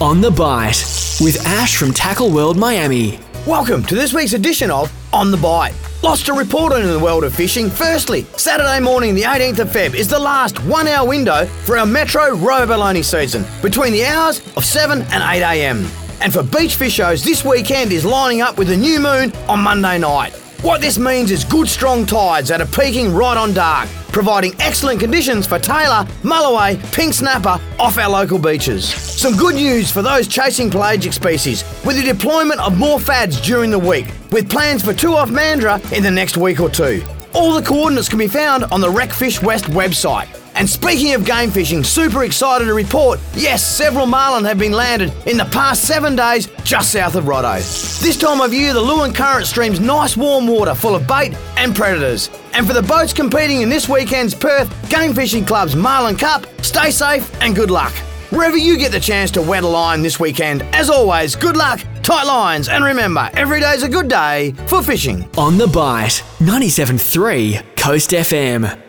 On the Bite with Ash from Tackle World Miami. Welcome to this week's edition of On the Bite. Lots to report on in the world of fishing. Firstly, Saturday morning, the 18th of Feb, is the last one hour window for our Metro Roe's abalone season between the hours of 7 and 8 am. And for beach fish shows, this weekend is lining up with the new moon on Monday night. What this means is good strong tides that are peaking right on dark, providing excellent conditions for tailor, mulloway, pink snapper off our local beaches. Some good news for those chasing pelagic species with the deployment of more FADs during the week, with plans for two off Mandurah in the next week or two. All the coordinates can be found on the Recfishwest website. And speaking of game fishing, super excited to report yes, several marlin have been landed in the past seven days just south of Rotto. This time of year, the Leeuwin Current streams nice warm water full of bait and predators. And for the boats competing in this weekend's Perth Game Fishing Club's Marlin Cup, stay safe and good luck. Wherever you get the chance to wet a line this weekend, as always, good luck, tight lines, and remember, every day's a good day for fishing. On the Bite 97.3 Coast FM.